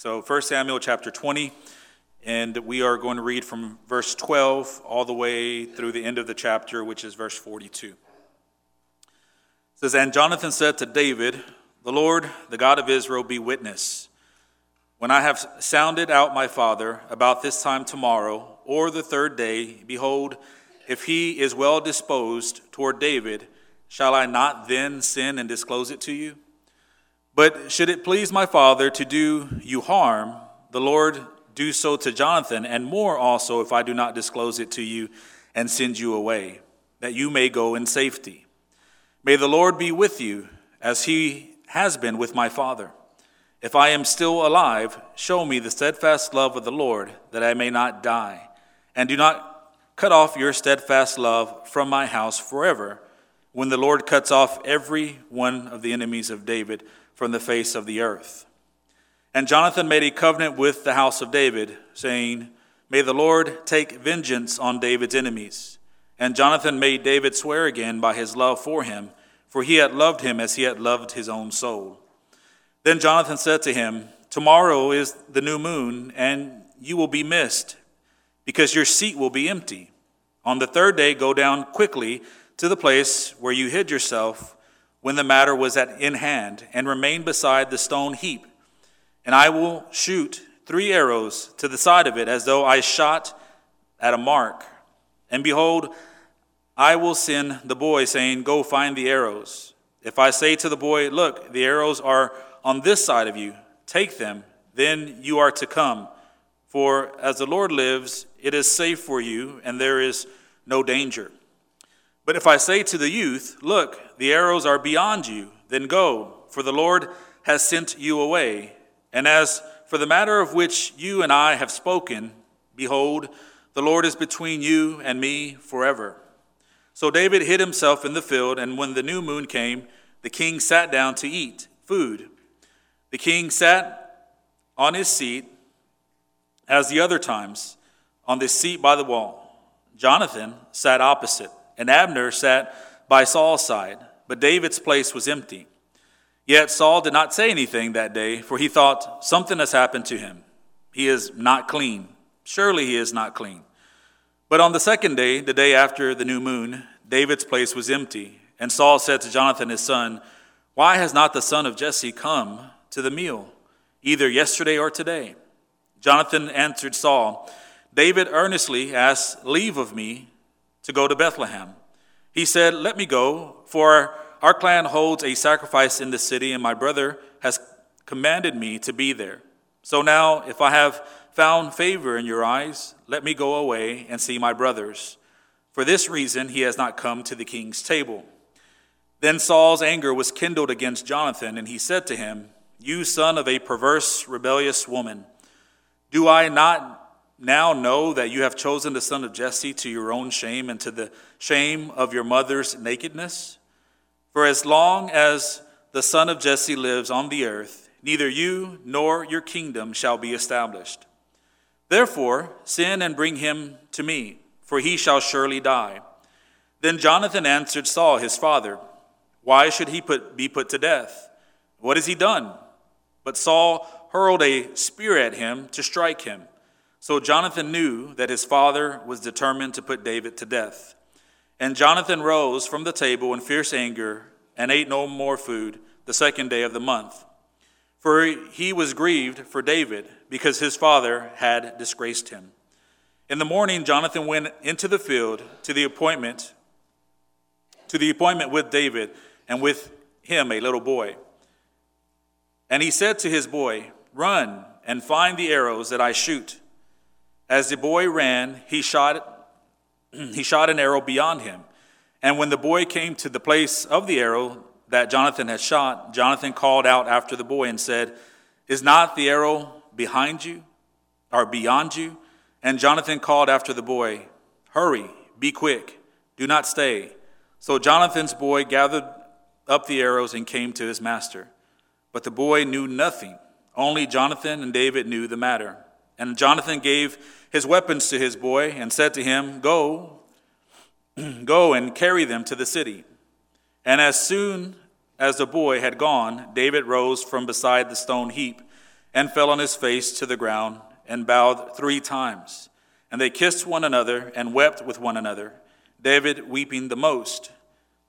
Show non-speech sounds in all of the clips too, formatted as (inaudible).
So 1 Samuel chapter 20, and we are going to read from verse 12 all the way through the end of the chapter, which is verse 42. It says, And Jonathan said to David, The Lord, the God of Israel, be witness. When I have sounded out my father about this time tomorrow, or the third day, behold, if he is well disposed toward David, shall I not then sin and disclose it to you? But should it please my father to do you harm, the Lord do so to Jonathan, and more also if I do not disclose it to you and send you away, that you may go in safety. May the Lord be with you as he has been with my father. If I am still alive, show me the steadfast love of the Lord, that I may not die. And do not cut off your steadfast love from my house forever, when the Lord cuts off every one of the enemies of David from the face of the earth. And Jonathan made a covenant with the house of David, saying, May the Lord take vengeance on David's enemies. And Jonathan made David swear again by his love for him, for he had loved him as he had loved his own soul. Then Jonathan said to him, Tomorrow is the new moon, and you will be missed, because your seat will be empty. On the third day, go down quickly to the place where you hid yourself when the matter was at in hand, and remain beside the stone heap. And I will shoot three arrows to the side of it, as though I shot at a mark. And behold, I will send the boy, saying, Go find the arrows. If I say to the boy, Look, the arrows are on this side of you, take them, then you are to come. For as the Lord lives, it is safe for you, and there is no danger. But if I say to the youth, Look, the arrows are beyond you, then go, for the Lord has sent you away. And as for the matter of which you and I have spoken, behold, the Lord is between you and me forever. So David hid himself in the field, and when the new moon came, the king sat down to eat food. The king sat on his seat as the other times, on this seat by the wall. Jonathan sat opposite and Abner sat by Saul's side, but David's place was empty. Yet Saul did not say anything that day, for he thought, Something has happened to him. He is not clean. Surely he is not clean. But on the second day, the day after the new moon, David's place was empty. And Saul said to Jonathan his son, Why has not the son of Jesse come to the meal, either yesterday or today? Jonathan answered Saul, David earnestly asked leave of me to go to Bethlehem. He said, Let me go, for our clan holds a sacrifice in the city, and my brother has commanded me to be there. So now, if I have found favor in your eyes, let me go away and see my brothers. For this reason, he has not come to the king's table. Then Saul's anger was kindled against Jonathan, and he said to him, You son of a perverse, rebellious woman, do I not now know that you have chosen the son of Jesse to your own shame and to the shame of your mother's nakedness? For as long as the son of Jesse lives on the earth, neither you nor your kingdom shall be established. Therefore, send and bring him to me, for he shall surely die. Then Jonathan answered Saul, his father, Why should he put, be put to death? What has he done? But Saul hurled a spear at him to strike him. So Jonathan knew that his father was determined to put David to death. And Jonathan rose from the table in fierce anger and ate no more food the second day of the month. For he was grieved for David because his father had disgraced him. In the morning, Jonathan went into the field to the appointment, to the appointment with David, and with him a little boy. And he said to his boy, Run and find the arrows that I shoot. As the boy ran, he shot, (clears throat) he shot an arrow beyond him. And when the boy came to the place of the arrow that Jonathan had shot, Jonathan called out after the boy and said, Is not the arrow behind you or beyond you? And Jonathan called after the boy, Hurry, be quick, do not stay. So Jonathan's boy gathered up the arrows and came to his master. But the boy knew nothing. Only Jonathan and David knew the matter. And Jonathan gave his weapons to his boy and said to him, Go, (clears throat) go and carry them to the city. And as soon as the boy had gone, David rose from beside the stone heap and fell on his face to the ground and bowed three times. And they kissed one another and wept with one another, David weeping the most.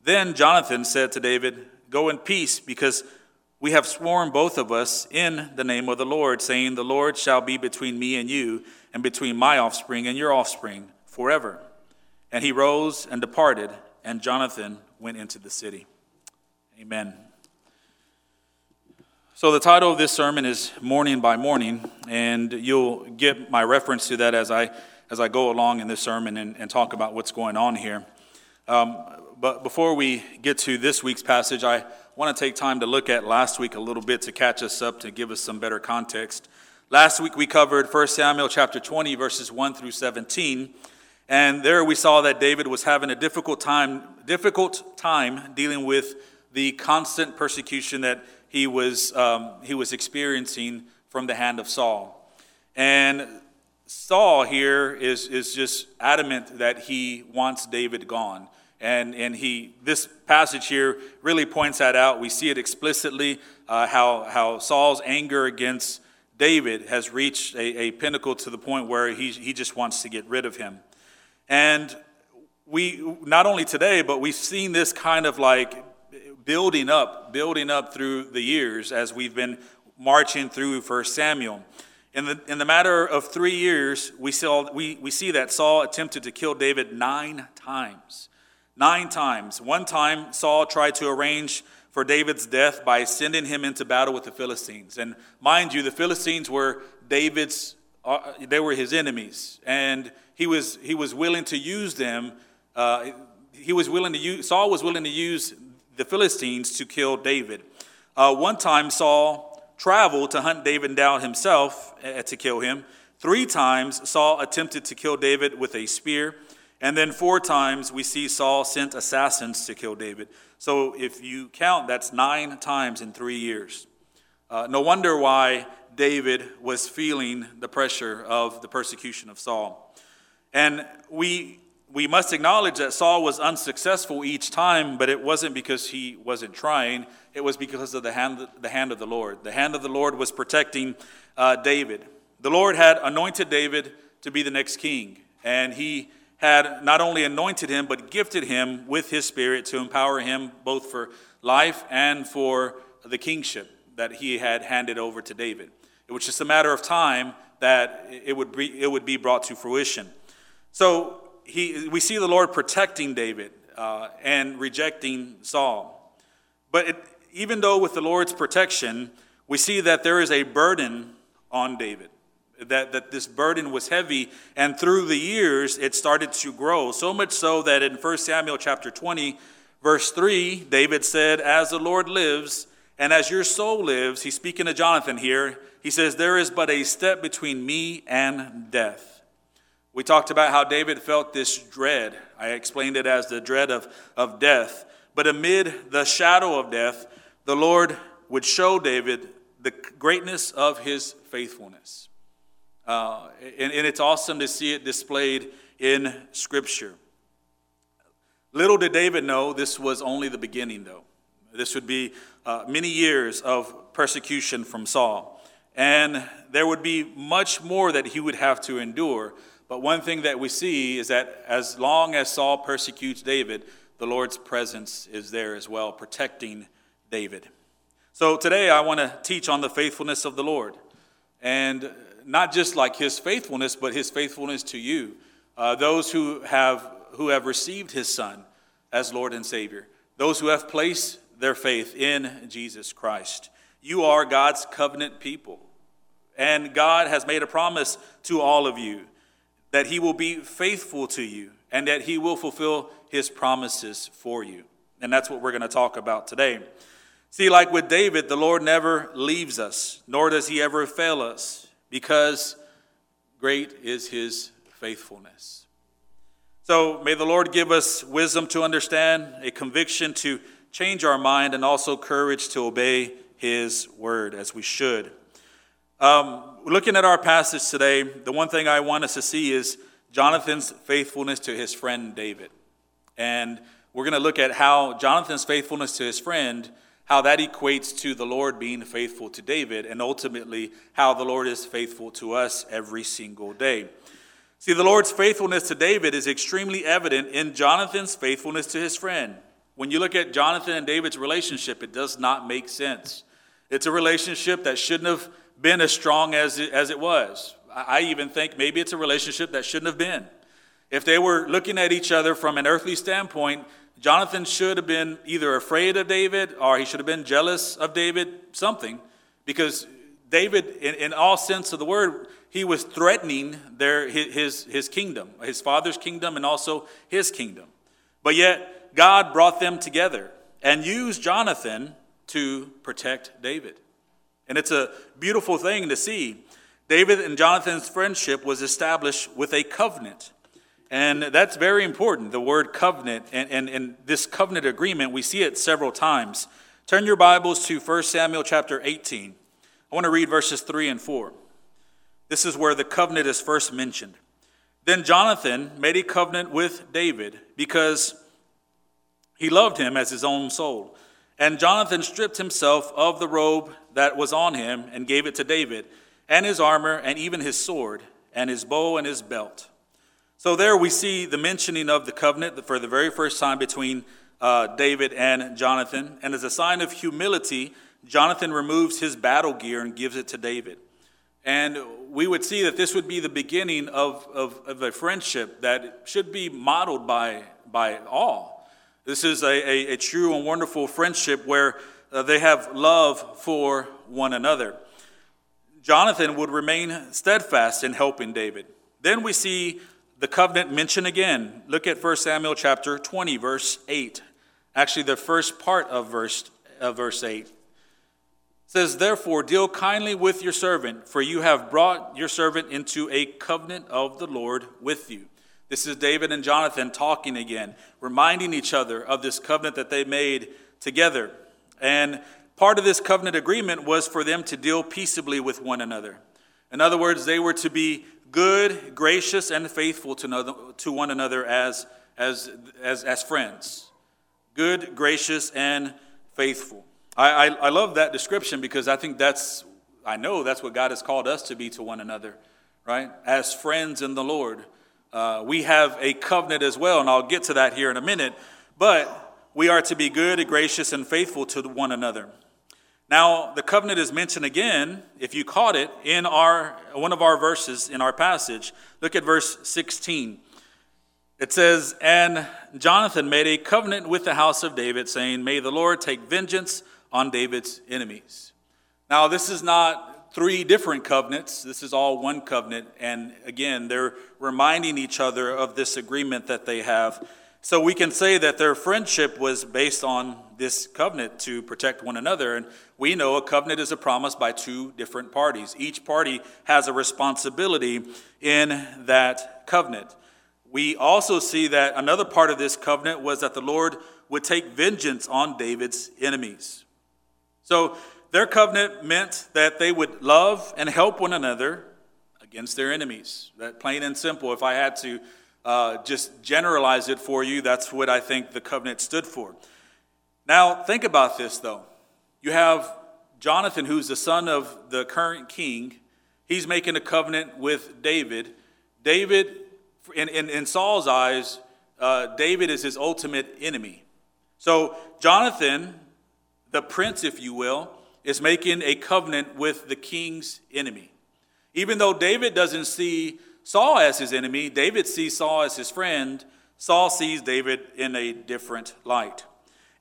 Then Jonathan said to David, Go in peace, because we have sworn both of us in the name of the Lord, saying, The Lord shall be between me and you, and between my offspring and your offspring forever. And he rose and departed, and Jonathan went into the city. Amen. So, the title of this sermon is Morning by Morning, and you'll get my reference to that as I, as I go along in this sermon and, and talk about what's going on here. Um, but before we get to this week's passage, I want to take time to look at last week a little bit to catch us up, to give us some better context. Last week we covered 1 Samuel chapter 20, verses 1 through 17. And there we saw that David was having a difficult time, difficult time dealing with the constant persecution that he was, um, he was experiencing from the hand of Saul. And Saul here is, is just adamant that he wants David gone. And, and he, this passage here really points that out. We see it explicitly uh, how, how Saul's anger against David has reached a, a pinnacle to the point where he, he just wants to get rid of him. And we, not only today, but we've seen this kind of like building up, building up through the years as we've been marching through First Samuel. In the, in the matter of three years, we, saw, we, we see that Saul attempted to kill David nine times. Nine times. One time, Saul tried to arrange for David's death by sending him into battle with the Philistines. And mind you, the Philistines were David's, uh, they were his enemies. And he was, he was willing to use them. Uh, he was willing to use, Saul was willing to use the Philistines to kill David. Uh, one time, Saul traveled to hunt David down himself uh, to kill him. Three times, Saul attempted to kill David with a spear. And then four times, we see Saul sent assassins to kill David. So if you count, that's nine times in three years. Uh, no wonder why David was feeling the pressure of the persecution of Saul. And we we must acknowledge that Saul was unsuccessful each time, but it wasn't because he wasn't trying. It was because of the hand, the hand of the Lord. The hand of the Lord was protecting uh, David. The Lord had anointed David to be the next king, and he had not only anointed him, but gifted him with his spirit to empower him both for life and for the kingship that he had handed over to David. It was just a matter of time that it would be, it would be brought to fruition. So he, we see the Lord protecting David uh, and rejecting Saul. But it, even though with the Lord's protection, we see that there is a burden on David, that, that this burden was heavy, and through the years it started to grow. So much so that in 1 Samuel chapter 20, verse 3, David said, As the Lord lives, and as your soul lives, he's speaking to Jonathan here, he says, There is but a step between me and death. We talked about how David felt this dread. I explained it as the dread of, of death. But amid the shadow of death, the Lord would show David the greatness of his faithfulness. Uh, and, and it's awesome to see it displayed in Scripture. Little did David know this was only the beginning, though. This would be uh, many years of persecution from Saul. And there would be much more that he would have to endure but one thing that we see is that as long as Saul persecutes David, the Lord's presence is there as well, protecting David. So today I want to teach on the faithfulness of the Lord. And not just like his faithfulness, but his faithfulness to you, uh, those who have, who have received his Son as Lord and Savior, those who have placed their faith in Jesus Christ. You are God's covenant people. And God has made a promise to all of you that he will be faithful to you and that he will fulfill his promises for you. And that's what we're going to talk about today. See, like with David, the Lord never leaves us, nor does he ever fail us, because great is his faithfulness. So may the Lord give us wisdom to understand, a conviction to change our mind, and also courage to obey his word as we should. Um, looking at our passage today, the one thing I want us to see is Jonathan's faithfulness to his friend David. And we're going to look at how Jonathan's faithfulness to his friend, how that equates to the Lord being faithful to David, and ultimately how the Lord is faithful to us every single day. See, the Lord's faithfulness to David is extremely evident in Jonathan's faithfulness to his friend. When you look at Jonathan and David's relationship, it does not make sense. It's a relationship that shouldn't have been as strong as it, as it was. I even think maybe it's a relationship that shouldn't have been. If they were looking at each other from an earthly standpoint, Jonathan should have been either afraid of David or he should have been jealous of David, something, because David, in, in all sense of the word, he was threatening their, his, his kingdom, his father's kingdom, and also his kingdom. But yet, God brought them together and used Jonathan to protect David. And it's a beautiful thing to see. David and Jonathan's friendship was established with a covenant. And that's very important, the word covenant. And, and, and this covenant agreement, we see it several times. Turn your Bibles to 1 Samuel chapter 18. I want to read verses 3 and 4. This is where the covenant is first mentioned. Then Jonathan made a covenant with David because he loved him as his own soul. And Jonathan stripped himself of the robe that was on him and gave it to David, and his armor, and even his sword, and his bow, and his belt. So there we see the mentioning of the covenant for the very first time between uh, David and Jonathan. And as a sign of humility, Jonathan removes his battle gear and gives it to David. And we would see that this would be the beginning of, of, of a friendship that should be modeled by, by all. This is a, a, a true and wonderful friendship where uh, they have love for one another. Jonathan would remain steadfast in helping David. Then we see the covenant mentioned again. Look at 1 Samuel chapter 20, verse 8. Actually, the first part of verse, of verse 8 it says, Therefore, deal kindly with your servant, for you have brought your servant into a covenant of the Lord with you. This is David and Jonathan talking again, reminding each other of this covenant that they made together. And part of this covenant agreement was for them to deal peaceably with one another. In other words, they were to be good, gracious, and faithful to, another, to one another as, as, as, as friends. Good, gracious, and faithful. I, I, I love that description because I think that's, I know that's what God has called us to be to one another, right? As friends in the Lord. Uh, we have a covenant as well, and I'll get to that here in a minute, but we are to be good, gracious, and faithful to one another. Now, the covenant is mentioned again, if you caught it, in our one of our verses in our passage. Look at verse 16. It says, And Jonathan made a covenant with the house of David, saying, May the Lord take vengeance on David's enemies. Now, this is not three different covenants. This is all one covenant. And again, they're reminding each other of this agreement that they have. So we can say that their friendship was based on this covenant to protect one another. And we know a covenant is a promise by two different parties. Each party has a responsibility in that covenant. We also see that another part of this covenant was that the Lord would take vengeance on David's enemies. So their covenant meant that they would love and help one another against their enemies. That plain and simple. If I had to uh, just generalize it for you, that's what I think the covenant stood for. Now, think about this though. You have Jonathan, who's the son of the current king. He's making a covenant with David. David, in, in, in Saul's eyes, uh, David is his ultimate enemy. So, Jonathan, the prince, if you will, is making a covenant with the king's enemy. Even though David doesn't see Saul as his enemy, David sees Saul as his friend. Saul sees David in a different light.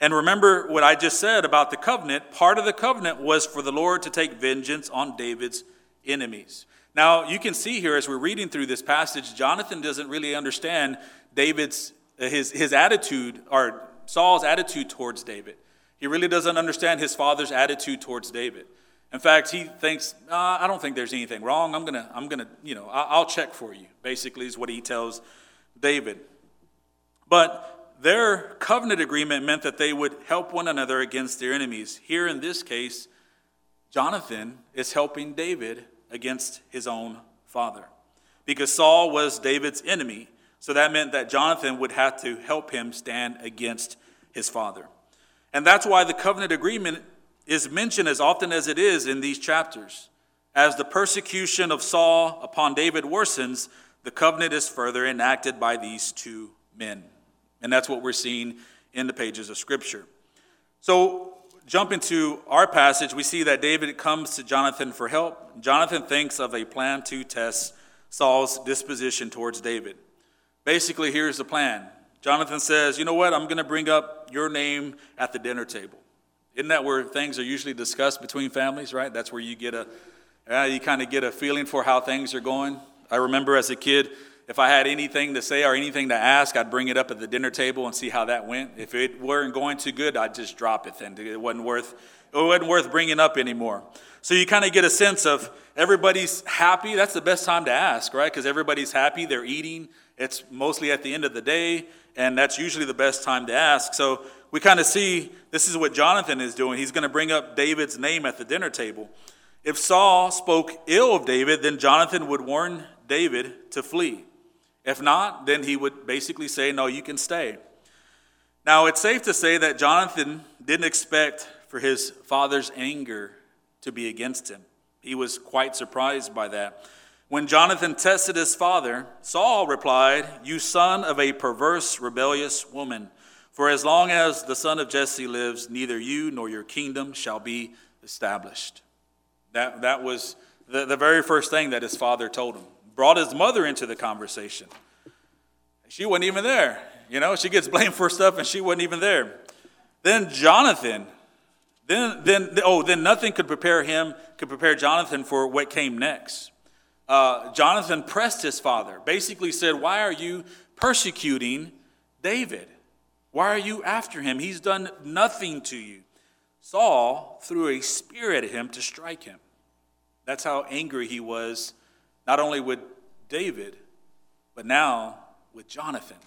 And remember what I just said about the covenant. Part of the covenant was for the Lord to take vengeance on David's enemies. Now, you can see here as we're reading through this passage, Jonathan doesn't really understand David's his, his attitude or Saul's attitude towards David. He really doesn't understand his father's attitude towards David. In fact, he thinks, uh, I don't think there's anything wrong. I'm going to, I'm going to, you know, I'll check for you, basically, is what he tells David. But their covenant agreement meant that they would help one another against their enemies. Here in this case, Jonathan is helping David against his own father. Because Saul was David's enemy, so that meant that Jonathan would have to help him stand against his father. And that's why the covenant agreement is mentioned as often as it is in these chapters. As the persecution of Saul upon David worsens, the covenant is further enacted by these two men. And that's what we're seeing in the pages of Scripture. So, jump into our passage, we see that David comes to Jonathan for help. Jonathan thinks of a plan to test Saul's disposition towards David. Basically, here's the plan Jonathan says, You know what? I'm going to bring up your name at the dinner table. Isn't that where things are usually discussed between families, right? That's where you get a, you kind of get a feeling for how things are going. I remember as a kid, if I had anything to say or anything to ask, I'd bring it up at the dinner table and see how that went. If it weren't going too good, I'd just drop it then. It wasn't worth, it wasn't worth bringing up anymore. So you kind of get a sense of everybody's happy. That's the best time to ask, right? Because everybody's happy, they're eating. It's mostly at the end of the day, and that's usually the best time to ask. So we kind of see this is what Jonathan is doing. He's going to bring up David's name at the dinner table. If Saul spoke ill of David, then Jonathan would warn David to flee. If not, then he would basically say, No, you can stay. Now, it's safe to say that Jonathan didn't expect for his father's anger to be against him. He was quite surprised by that. When Jonathan tested his father, Saul replied, You son of a perverse, rebellious woman, for as long as the son of Jesse lives, neither you nor your kingdom shall be established. That, that was the, the very first thing that his father told him brought his mother into the conversation. She wasn't even there. You know, she gets blamed for stuff and she wasn't even there. Then Jonathan, then, then, oh, then nothing could prepare him, could prepare Jonathan for what came next. Uh, Jonathan pressed his father, basically said, Why are you persecuting David? Why are you after him? He's done nothing to you. Saul threw a spear at him to strike him. That's how angry he was not only with David, but now with Jonathan,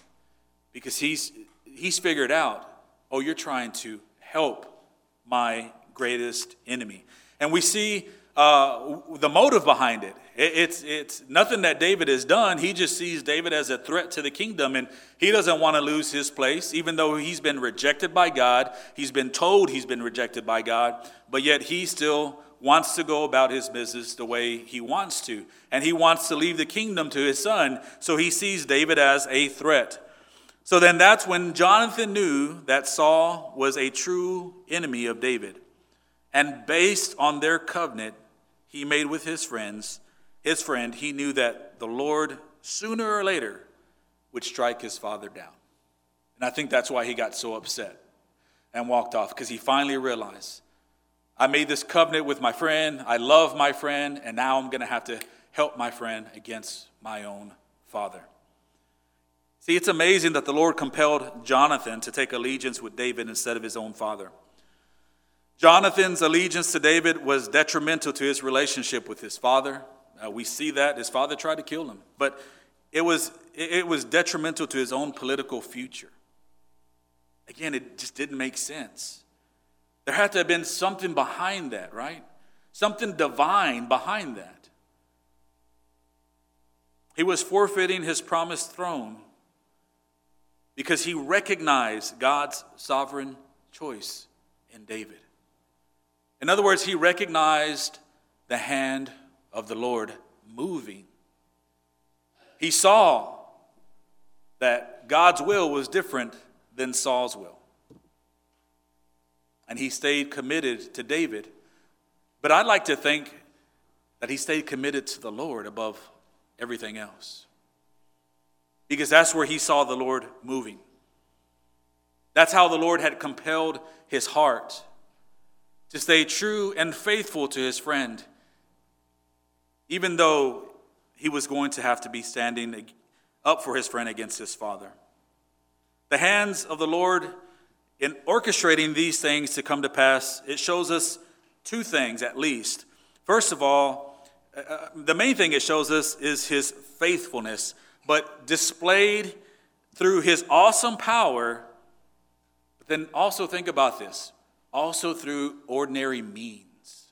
because he's, he's figured out, oh, you're trying to help my greatest enemy. And we see uh, the motive behind it. it. It's, it's nothing that David has done. He just sees David as a threat to the kingdom, and he doesn't want to lose his place, even though he's been rejected by God. He's been told he's been rejected by God, but yet he still wants to go about his business the way he wants to. And he wants to leave the kingdom to his son. So he sees David as a threat. So then that's when Jonathan knew that Saul was a true enemy of David. And based on their covenant he made with his friends, his friend, he knew that the Lord sooner or later would strike his father down. And I think that's why he got so upset and walked off, because he finally realized I made this covenant with my friend. I love my friend, and now I'm going to have to help my friend against my own father. See, it's amazing that the Lord compelled Jonathan to take allegiance with David instead of his own father. Jonathan's allegiance to David was detrimental to his relationship with his father. Uh, we see that his father tried to kill him, but it was, it was detrimental to his own political future. Again, it just didn't make sense. There had to have been something behind that, right? Something divine behind that. He was forfeiting his promised throne because he recognized God's sovereign choice in David. In other words, he recognized the hand of the Lord moving. He saw that God's will was different than Saul's will and he stayed committed to David. But I'd like to think that he stayed committed to the Lord above everything else. Because that's where he saw the Lord moving. That's how the Lord had compelled his heart to stay true and faithful to his friend, even though he was going to have to be standing up for his friend against his father. The hands of the Lord in orchestrating these things to come to pass, it shows us two things at least. First of all, uh, uh, the main thing it shows us is his faithfulness, but displayed through his awesome power. But then also think about this also through ordinary means.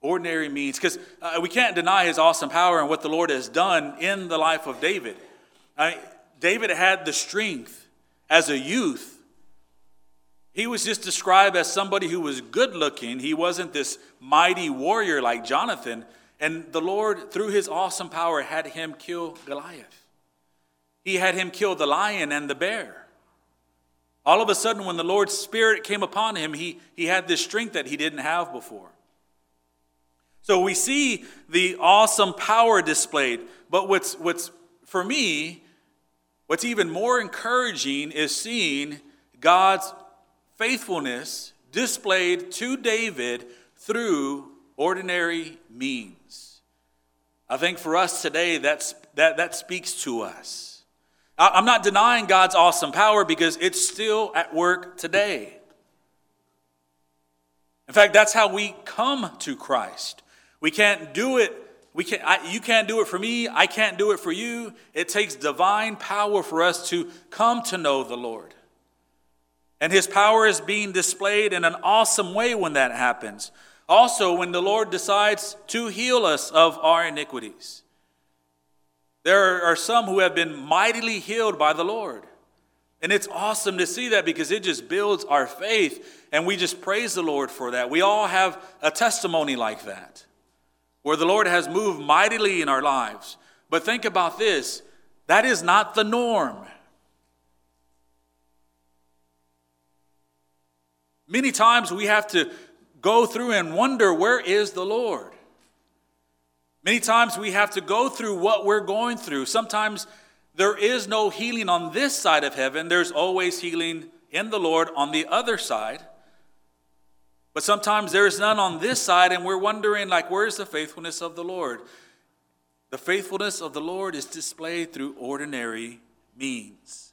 Ordinary means, because uh, we can't deny his awesome power and what the Lord has done in the life of David. I David had the strength as a youth He was just described as somebody who was good looking. He wasn't this mighty warrior like Jonathan. And the Lord, through his awesome power, had him kill Goliath. He had him kill the lion and the bear. All of a sudden, when the Lord's Spirit came upon him, he, he had this strength that he didn't have before. So we see the awesome power displayed. But what's, what's for me, what's even more encouraging is seeing God's faithfulness displayed to David through ordinary means. I think for us today, that's, that, that speaks to us. I'm not denying God's awesome power because it's still at work today. In fact, that's how we come to Christ. We can't do it. We can't, I, you can't do it for me. I can't do it for you. It takes divine power for us to come to know the Lord. And his power is being displayed in an awesome way when that happens. Also, when the Lord decides to heal us of our iniquities. There are some who have been mightily healed by the Lord. And it's awesome to see that because it just builds our faith, and we just praise the Lord for that. We all have a testimony like that, where the Lord has moved mightily in our lives. But think about this that is not the norm. Many times we have to go through and wonder where is the Lord? Many times we have to go through what we're going through. Sometimes there is no healing on this side of heaven, there's always healing in the Lord on the other side. But sometimes there's none on this side, and we're wondering, like, where's the faithfulness of the Lord? The faithfulness of the Lord is displayed through ordinary means.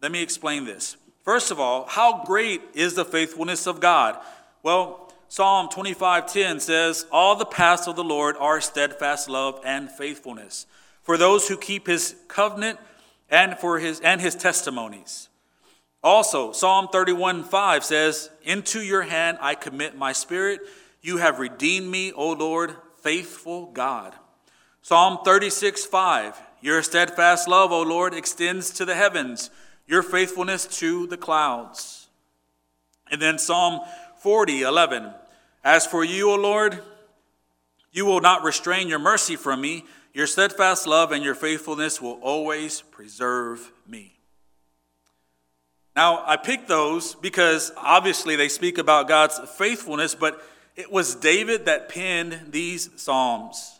Let me explain this. First of all, how great is the faithfulness of God? Well, Psalm 25:10 says, "All the paths of the Lord are steadfast love and faithfulness for those who keep his covenant and for his and his testimonies." Also, Psalm 31:5 says, "Into your hand I commit my spirit. You have redeemed me, O Lord, faithful God." Psalm 36:5, "Your steadfast love, O Lord, extends to the heavens." Your faithfulness to the clouds. And then Psalm 40, 11. As for you, O Lord, you will not restrain your mercy from me. Your steadfast love and your faithfulness will always preserve me. Now, I picked those because obviously they speak about God's faithfulness, but it was David that penned these Psalms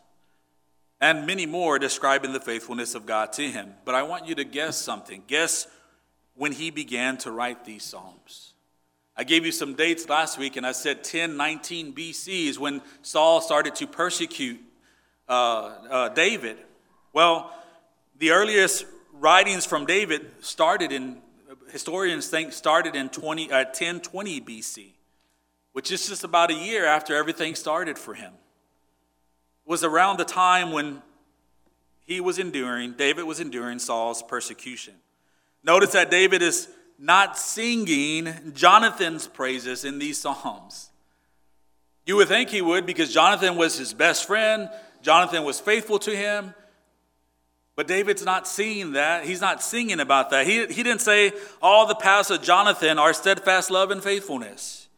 and many more describing the faithfulness of God to him. But I want you to guess something. Guess when he began to write these Psalms. I gave you some dates last week, and I said 1019 BC is when Saul started to persecute uh, uh, David. Well, the earliest writings from David started in, historians think, started in 20, uh, 1020 BC, which is just about a year after everything started for him. It was around the time when he was enduring, David was enduring Saul's persecution. Notice that David is not singing Jonathan's praises in these Psalms. You would think he would because Jonathan was his best friend, Jonathan was faithful to him. But David's not seeing that. He's not singing about that. He, he didn't say, All the paths of Jonathan are steadfast love and faithfulness.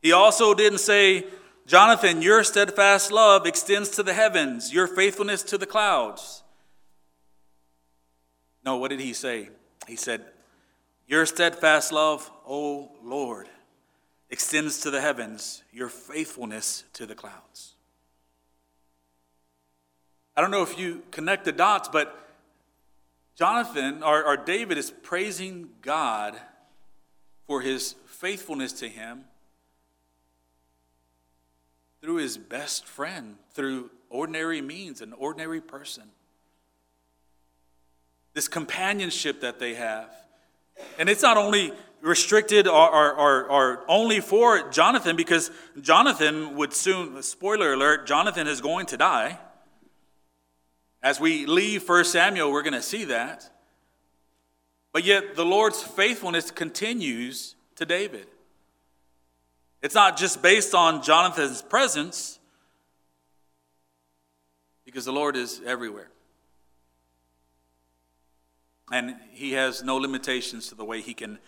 He also didn't say, Jonathan, your steadfast love extends to the heavens, your faithfulness to the clouds. No, what did he say? He said, Your steadfast love, O Lord, extends to the heavens, your faithfulness to the clouds. I don't know if you connect the dots, but Jonathan or, or David is praising God for his faithfulness to him through his best friend, through ordinary means, an ordinary person this companionship that they have. And it's not only restricted or, or, or, only for Jonathan, because Jonathan would soon, spoiler alert, Jonathan is going to die. As we leave 1 Samuel, we're going to see that. But yet, the Lord's faithfulness continues to David. It's not just based on Jonathan's presence, because the Lord is everywhere. And he has no limitations to the way he can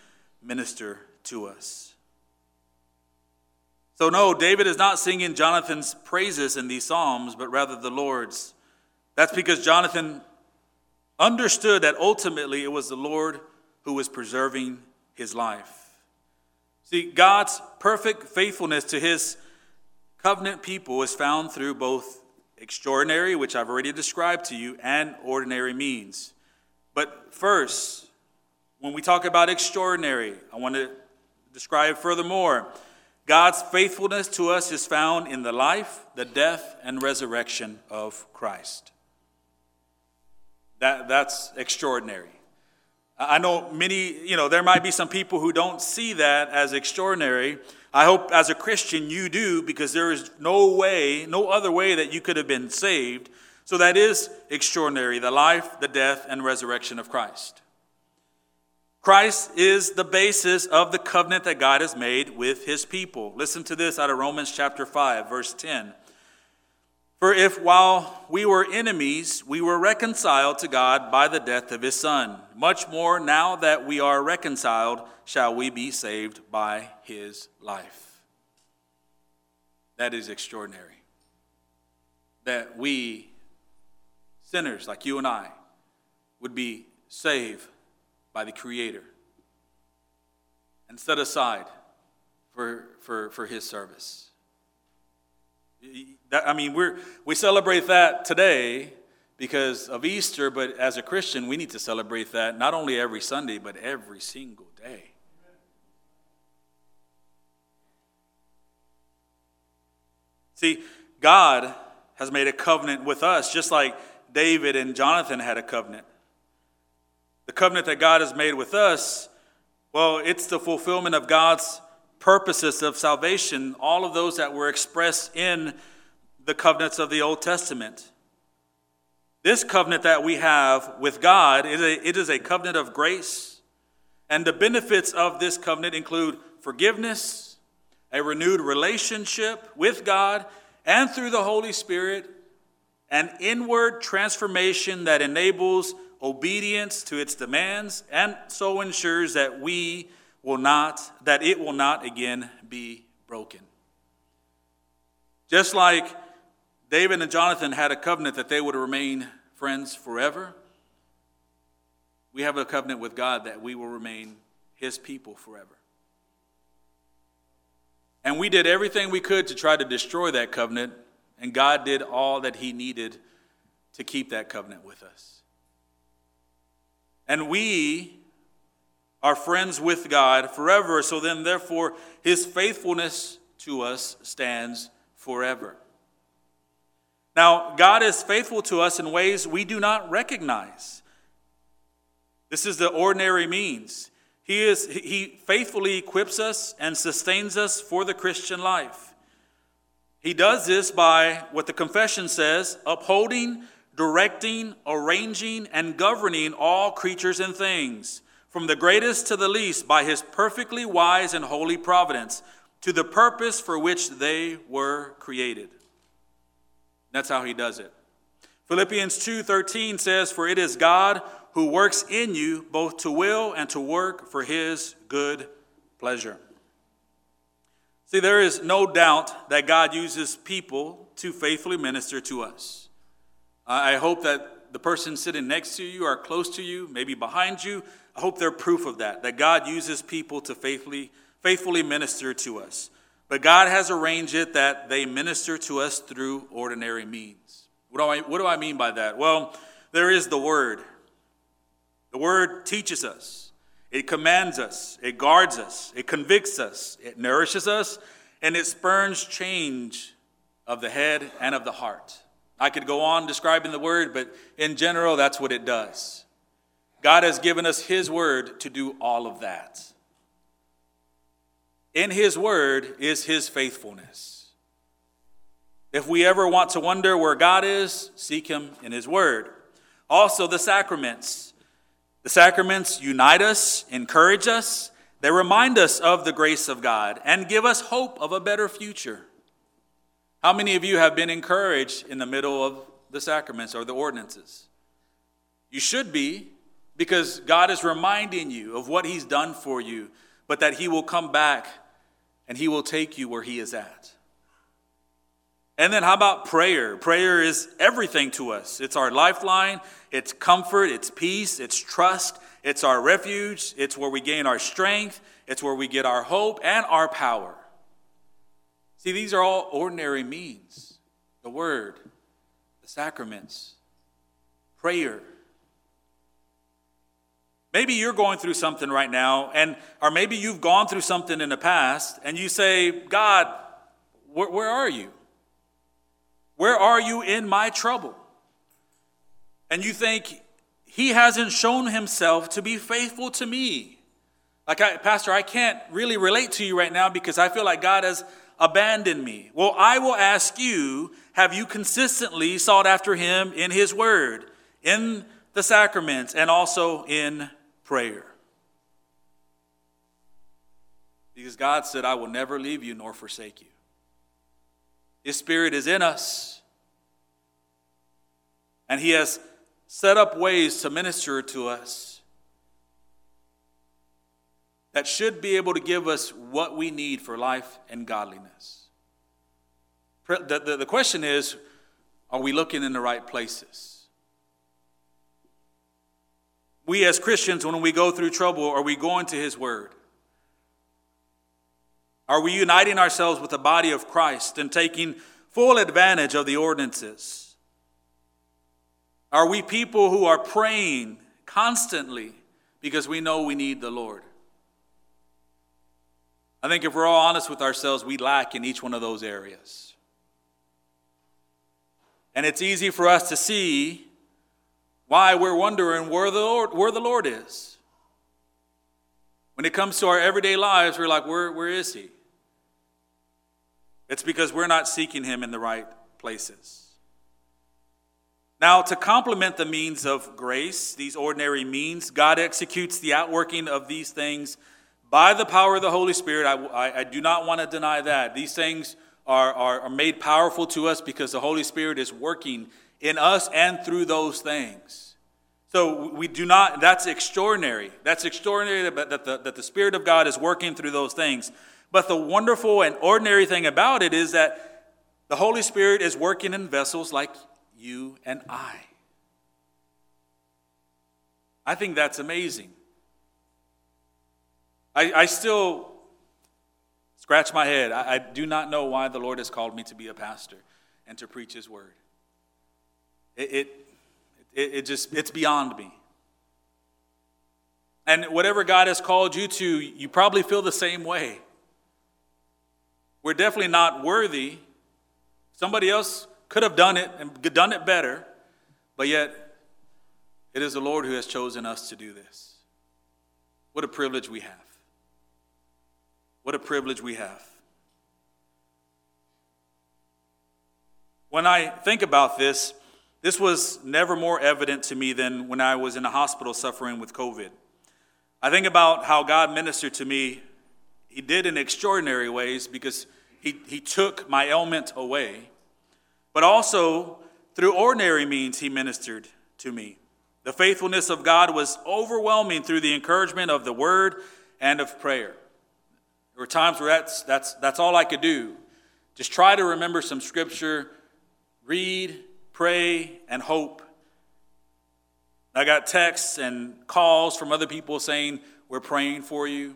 minister to us. So, no, David is not singing Jonathan's praises in these Psalms, but rather the Lord's. That's because Jonathan understood that ultimately it was the Lord who was preserving his life. See, God's perfect faithfulness to his covenant people is found through both extraordinary, which I've already described to you, and ordinary means. But first, when we talk about extraordinary, I want to describe furthermore. God's faithfulness to us is found in the life, the death, and resurrection of Christ. That, that's extraordinary. I know many, you know, there might be some people who don't see that as extraordinary. I hope as a Christian you do because there is no way, no other way that you could have been saved. So that is extraordinary the life, the death, and resurrection of Christ. Christ is the basis of the covenant that God has made with his people. Listen to this out of Romans chapter 5, verse 10. For if while we were enemies, we were reconciled to God by the death of his Son, much more now that we are reconciled, shall we be saved by his life. That is extraordinary. That we, sinners like you and I, would be saved by the Creator and set aside for, for, for his service. I mean, we're, we celebrate that today because of Easter, but as a Christian, we need to celebrate that not only every Sunday, but every single day. See, God has made a covenant with us, just like David and Jonathan had a covenant. The covenant that God has made with us, well, it's the fulfillment of God's purposes of salvation, all of those that were expressed in the covenants of the Old Testament. This covenant that we have with God, is it is a covenant of grace. And the benefits of this covenant include forgiveness, a renewed relationship with God, and through the Holy Spirit, an inward transformation that enables obedience to its demands and so ensures that we will not, that it will not again be broken. Just like David and Jonathan had a covenant that they would remain friends forever, we have a covenant with God that we will remain his people forever. And we did everything we could to try to destroy that covenant, and God did all that he needed to keep that covenant with us. And we are friends with God forever. So then, therefore, his faithfulness to us stands forever. Now, God is faithful to us in ways we do not recognize. This is the ordinary means. He, is, he faithfully equips us and sustains us for the Christian life. He does this by what the confession says upholding, directing, arranging, and governing all creatures and things from the greatest to the least, by his perfectly wise and holy providence, to the purpose for which they were created. That's how he does it. Philippians 2:13 says, "For it is God who works in you both to will and to work for his good pleasure." See, there is no doubt that God uses people to faithfully minister to us. I hope that the person sitting next to you or close to you, maybe behind you, I hope they're proof of that, that God uses people to faithfully, faithfully minister to us. But God has arranged it that they minister to us through ordinary means. What do I, what do I mean by that? Well, there is the Word. The Word teaches us, it commands us, it guards us, it convicts us, it nourishes us, and it spurns change of the head and of the heart. I could go on describing the Word, but in general, that's what it does. God has given us His Word to do all of that. In His Word is His faithfulness. If we ever want to wonder where God is, seek Him in His Word. Also, the sacraments. The sacraments unite us, encourage us, they remind us of the grace of God, and give us hope of a better future. How many of you have been encouraged in the middle of the sacraments or the ordinances? You should be, because God is reminding you of what He's done for you but that He will come back and He will take you where He is at. And then, how about prayer? Prayer is everything to us. It's our lifeline, it's comfort, it's peace, it's trust, it's our refuge, it's where we gain our strength, it's where we get our hope and our power. See, these are all ordinary means the word, the sacraments, prayer. Maybe you're going through something right now, and or maybe you've gone through something in the past, and you say, God, where, where are you? Where are you in my trouble? And you think, He hasn't shown Himself to be faithful to me. Like, I, Pastor, I can't really relate to you right now because I feel like God has abandoned me. Well, I will ask you, have you consistently sought after Him in His Word, in the sacraments, and also in prayer. Because God said, I will never leave you nor forsake you. His Spirit is in us. And He has set up ways to minister to us that should be able to give us what we need for life and godliness. The, the, the question is are we looking in the right places? we as Christians, when we go through trouble, are we going to His Word? Are we uniting ourselves with the body of Christ and taking full advantage of the ordinances? Are we people who are praying constantly because we know we need the Lord? I think if we're all honest with ourselves, we lack in each one of those areas. And it's easy for us to see why we're wondering where the Lord, where the Lord is. When it comes to our everyday lives, we're like, where, where is He? It's because we're not seeking Him in the right places. Now, to complement the means of grace, these ordinary means, God executes the outworking of these things by the power of the Holy Spirit. I, I, I do not want to deny that. These things are, are, are made powerful to us because the Holy Spirit is working in us and through those things. So we do not, that's extraordinary. That's extraordinary that the, that the Spirit of God is working through those things. But the wonderful and ordinary thing about it is that the Holy Spirit is working in vessels like you and I. I think that's amazing. I, I still scratch my head. I, I do not know why the Lord has called me to be a pastor and to preach His word. It, it, it, it just, it's beyond me. And whatever God has called you to, you probably feel the same way. We're definitely not worthy. Somebody else could have done it and done it better, but yet it is the Lord who has chosen us to do this. What a privilege we have. What a privilege we have. When I think about this, this was never more evident to me than when I was in a hospital suffering with COVID. I think about how God ministered to me. He did in extraordinary ways because he, he took my ailment away, but also through ordinary means, He ministered to me. The faithfulness of God was overwhelming through the encouragement of the word and of prayer. There were times where that's, that's, that's all I could do. Just try to remember some scripture, read, pray, and hope. I got texts and calls from other people saying, We're praying for you.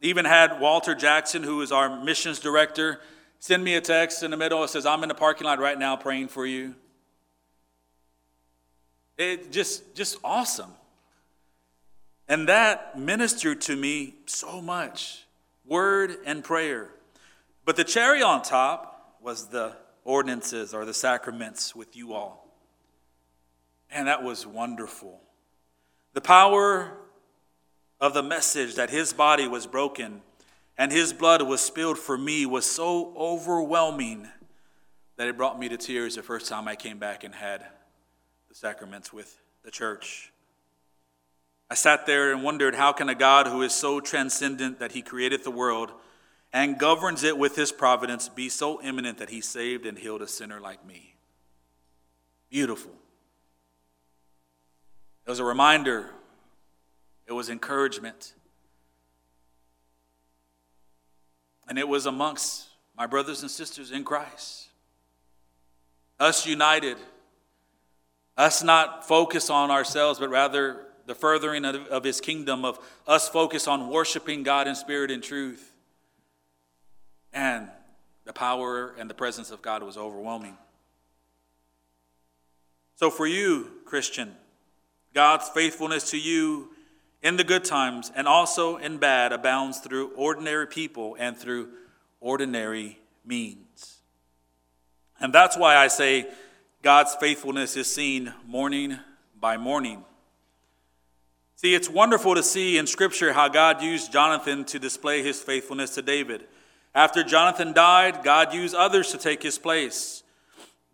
Even had Walter Jackson, who is our missions director, send me a text in the middle. It says, I'm in the parking lot right now praying for you. It just, just awesome. And that ministered to me so much word and prayer. But the cherry on top was the ordinances or the sacraments with you all. And that was wonderful. The power of the message that his body was broken and his blood was spilled for me was so overwhelming that it brought me to tears the first time I came back and had the sacraments with the church. I sat there and wondered how can a God who is so transcendent that he created the world and governs it with his providence be so immanent that he saved and healed a sinner like me. Beautiful. It was a reminder, it was encouragement. And it was amongst my brothers and sisters in Christ. Us united, us not focused on ourselves, but rather the furthering of, of his kingdom, of us focus on worshiping God in spirit and truth. And the power and the presence of God was overwhelming. So, for you, Christian, God's faithfulness to you in the good times and also in bad abounds through ordinary people and through ordinary means. And that's why I say God's faithfulness is seen morning by morning. See, it's wonderful to see in Scripture how God used Jonathan to display his faithfulness to David. After Jonathan died, God used others to take his place.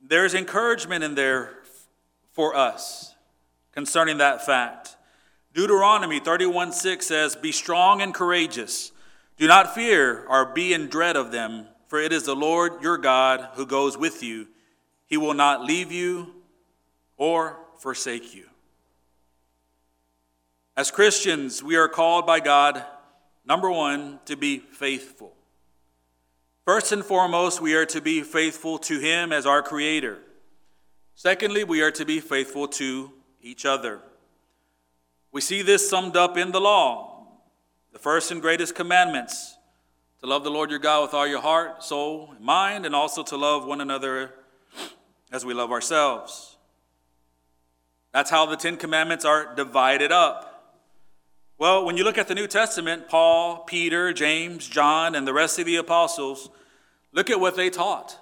There's encouragement in there for us concerning that fact. Deuteronomy 31 6 says, Be strong and courageous. Do not fear or be in dread of them, for it is the Lord your God who goes with you. He will not leave you or forsake you. As Christians, we are called by God, number one, to be faithful. First and foremost, we are to be faithful to Him as our Creator. Secondly, we are to be faithful to each other. We see this summed up in the law, the first and greatest commandments to love the Lord your God with all your heart, soul, and mind, and also to love one another as we love ourselves. That's how the Ten Commandments are divided up. Well, when you look at the New Testament, Paul, Peter, James, John, and the rest of the apostles, look at what they taught.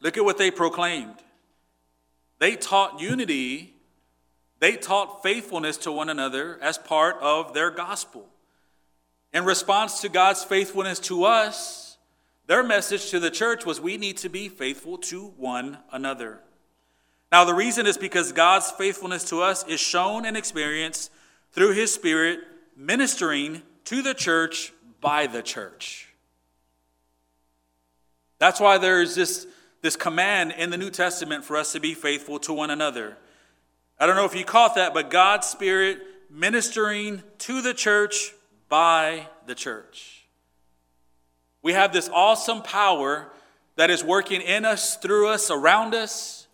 Look at what they proclaimed. They taught unity, they taught faithfulness to one another as part of their gospel. In response to God's faithfulness to us, their message to the church was we need to be faithful to one another. Now, the reason is because God's faithfulness to us is shown and experienced through His Spirit ministering to the church by the church. That's why there's this, this command in the New Testament for us to be faithful to one another. I don't know if you caught that, but God's Spirit ministering to the church by the church. We have this awesome power that is working in us, through us, around us.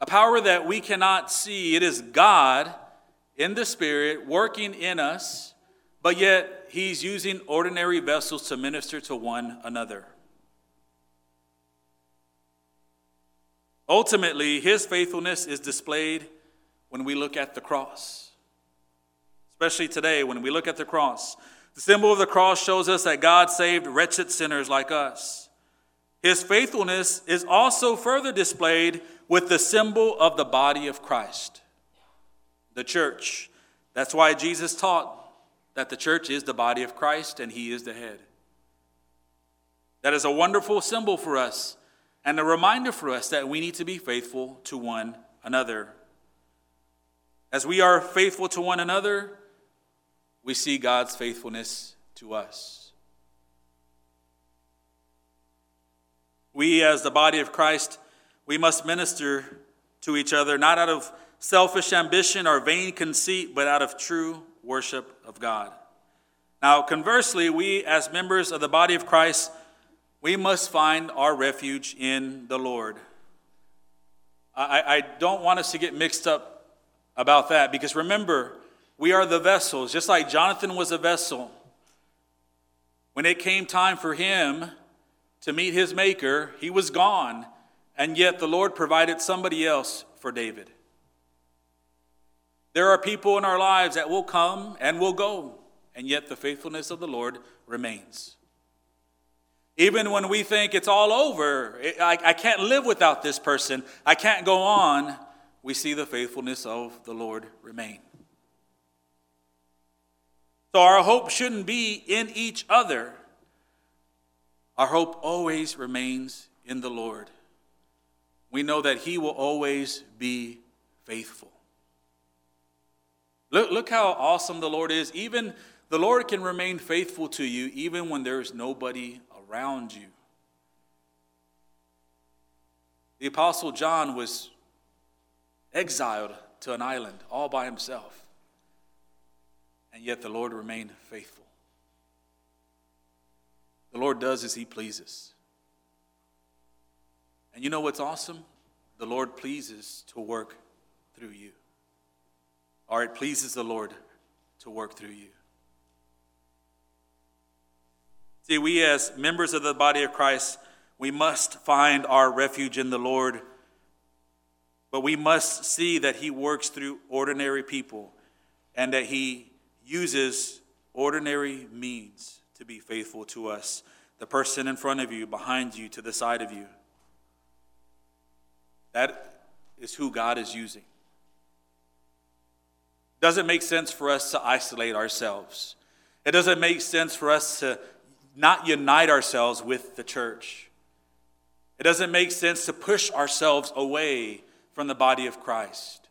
A power that we cannot see. It is God in the Spirit working in us, but yet He's using ordinary vessels to minister to one another. Ultimately, His faithfulness is displayed when we look at the cross. Especially today, when we look at the cross. The symbol of the cross shows us that God saved wretched sinners like us. His faithfulness is also further displayed with the symbol of the body of Christ the church. That's why Jesus taught that the church is the body of Christ and he is the head. That is a wonderful symbol for us and a reminder for us that we need to be faithful to one another. As we are faithful to one another, we see God's faithfulness to us. We, as the body of Christ, we must minister to each other not out of selfish ambition or vain conceit, but out of true worship of God. Now, conversely, we as members of the body of Christ, we must find our refuge in the Lord. I, I don't want us to get mixed up about that because remember, we are the vessels, just like Jonathan was a vessel. When it came time for him to meet his maker, he was gone, and yet the Lord provided somebody else for David. There are people in our lives that will come and will go, and yet the faithfulness of the Lord remains. Even when we think it's all over, I, I can't live without this person, I can't go on, we see the faithfulness of the Lord remain. So our hope shouldn't be in each other. Our hope always remains in the Lord. We know that He will always be faithful. Look, look how awesome the Lord is. Even the Lord can remain faithful to you even when there's nobody around you. The Apostle John was exiled to an island all by himself, and yet the Lord remained faithful. the Lord does as He pleases. And you know what's awesome? The Lord pleases to work through you. Or it pleases the Lord to work through you. See, we as members of the body of Christ, we must find our refuge in the Lord, but we must see that He works through ordinary people and that He uses ordinary means to be faithful to us. The person in front of you, behind you, to the side of you. That is who God is using. Doesn't make sense for us to isolate ourselves. It doesn't make sense for us to not unite ourselves with the church. It doesn't make sense to push ourselves away from the body of Christ.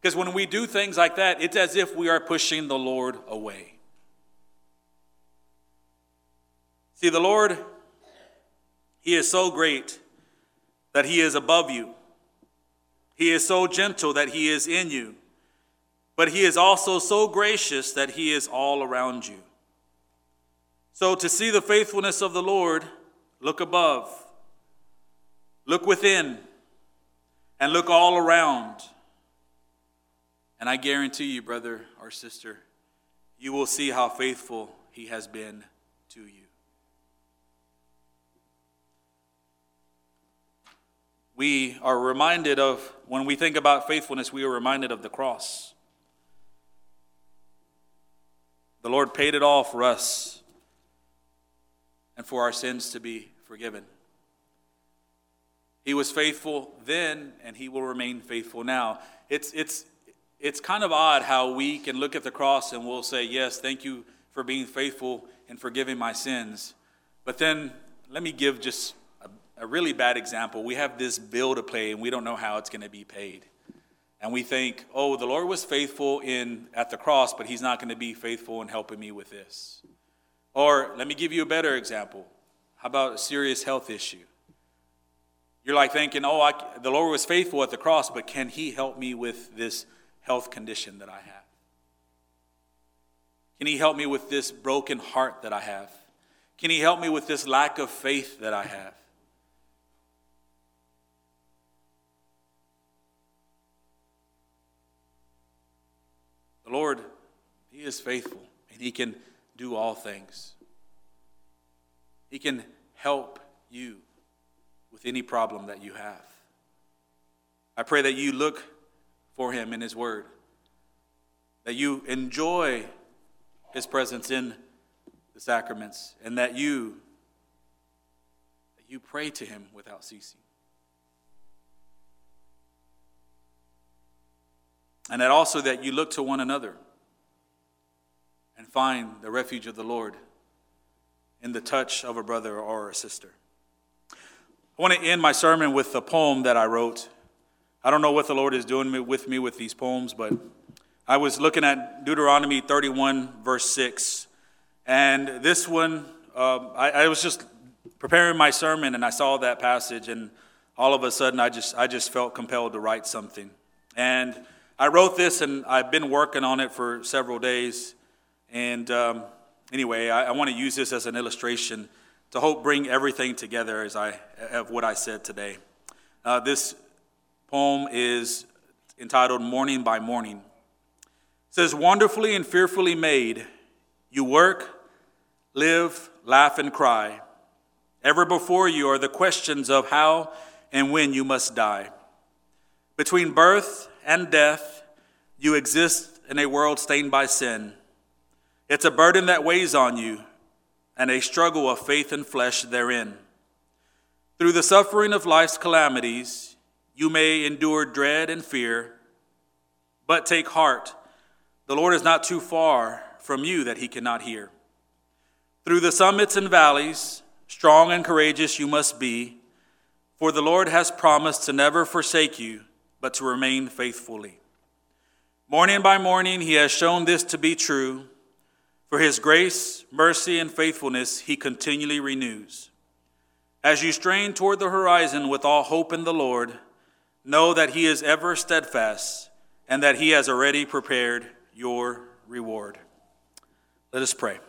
Because when we do things like that, it's as if we are pushing the Lord away. See, the Lord, He is so great that He is above you. He is so gentle that He is in you. But He is also so gracious that He is all around you. So, to see the faithfulness of the Lord, look above, look within, and look all around. And I guarantee you, brother or sister, you will see how faithful He has been to you. We are reminded of, when we think about faithfulness, we are reminded of the cross. The Lord paid it all for us and for our sins to be forgiven. He was faithful then, and he will remain faithful now. It's, it's, it's kind of odd how we can look at the cross and we'll say, Yes, thank you for being faithful and forgiving my sins. But then let me give just a, a really bad example. We have this bill to pay and we don't know how it's going to be paid. And we think, oh, the Lord was faithful in at the cross, but he's not going to be faithful in helping me with this. Or let me give you a better example. How about a serious health issue? You're like thinking, oh, I, the Lord was faithful at the cross, but can He help me with this health condition that I have? Can He help me with this broken heart that I have? Can He help me with this lack of faith that I have? The Lord, He is faithful and He can do all things. He can help you with any problem that you have. I pray that you look for him in his word, that you enjoy his presence in the sacraments, and that you that you pray to him without ceasing. And that also that you look to one another and find the refuge of the Lord in the touch of a brother or a sister. I want to end my sermon with a poem that I wrote. I don't know what the Lord is doing with me with these poems, but I was looking at Deuteronomy 31, verse 6. And this one, um, I, I was just preparing my sermon and I saw that passage, and all of a sudden I just, I just felt compelled to write something. And I wrote this, and I've been working on it for several days. And um, anyway, I, I want to use this as an illustration to hope bring everything together as I of what I said today. Uh, this poem is entitled "Morning by Morning." It says, "Wonderfully and fearfully made, you work, live, laugh, and cry. Ever before you are the questions of how and when you must die. Between birth and death, you exist in a world stained by sin." It's a burden that weighs on you and a struggle of faith and flesh therein. Through the suffering of life's calamities, you may endure dread and fear, but take heart. The Lord is not too far from you that he cannot hear. Through the summits and valleys, strong and courageous you must be, for the Lord has promised to never forsake you, but to remain faithfully. Morning by morning, he has shown this to be true for his grace, mercy, and faithfulness he continually renews. As you strain toward the horizon with all hope in the Lord, know that he is ever steadfast and that he has already prepared your reward. Let us pray.